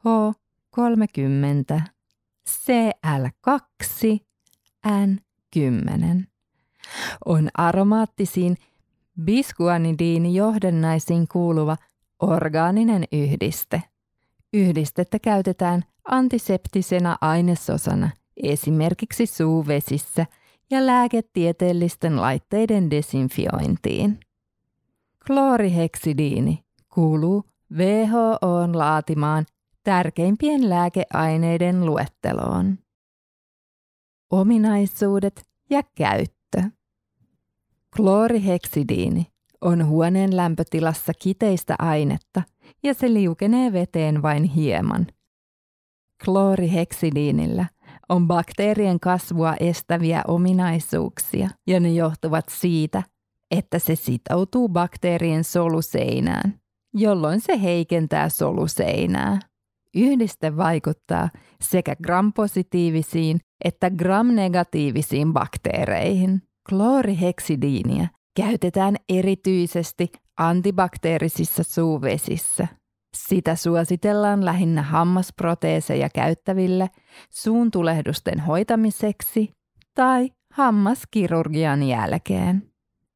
H30 CL2 N10 on aromaattisiin bisguanidiinijohdannaisiin kuuluva orgaaninen yhdiste. Yhdistettä käytetään antiseptisenä ainesosana esimerkiksi suuvesissä ja lääketieteellisten laitteiden desinfiointiin. Klooriheksidiini kuuluu WHOn laatimaan tärkeimpien lääkeaineiden luetteloon. Ominaisuudet ja käyttö. Klooriheksidiini on huoneen lämpötilassa kiteistä ainetta ja se liukenee veteen vain hieman. Klooriheksidiinillä on bakteerien kasvua estäviä ominaisuuksia ja ne johtuvat siitä, että se sitoutuu bakteerien soluseinään, jolloin se heikentää soluseinää. Yhdiste vaikuttaa sekä gram-positiivisiin että gram-negatiivisiin bakteereihin. Klooriheksidiiniä käytetään erityisesti antibakteerisissa suuvesissä. Sitä suositellaan lähinnä hammasproteeseja käyttäville suun tulehdusten hoitamiseksi tai hammaskirurgian jälkeen.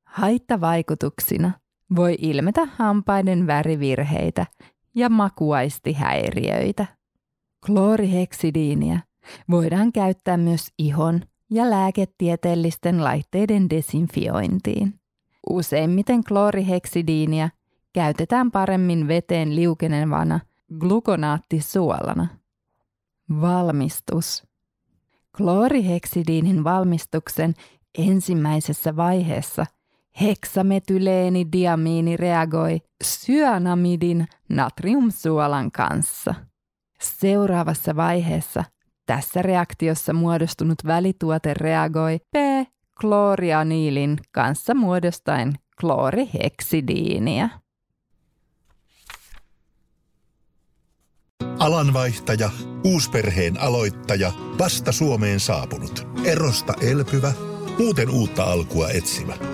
Haittavaikutuksina voi ilmetä hampaiden värivirheitä ja makuaistihäiriöitä. Klooriheksidiiniä voidaan käyttää myös ihon ja lääketieteellisten laitteiden desinfiointiin. Useimmiten klooriheksidiiniä käytetään paremmin veteen liukenevana glukonaattisuolana. Valmistus. Klooriheksidiinin valmistuksen ensimmäisessä vaiheessa heksametyleenidiamiini reagoi syanamidin natriumsuolan kanssa. Seuraavassa vaiheessa tässä reaktiossa muodostunut välituote reagoi P-kloorianiilin kanssa muodostaen klooriheksidiiniä. Alanvaihtaja, uusperheen aloittaja, vasta Suomeen saapunut, erosta elpyvä, muuten uutta alkua etsimä.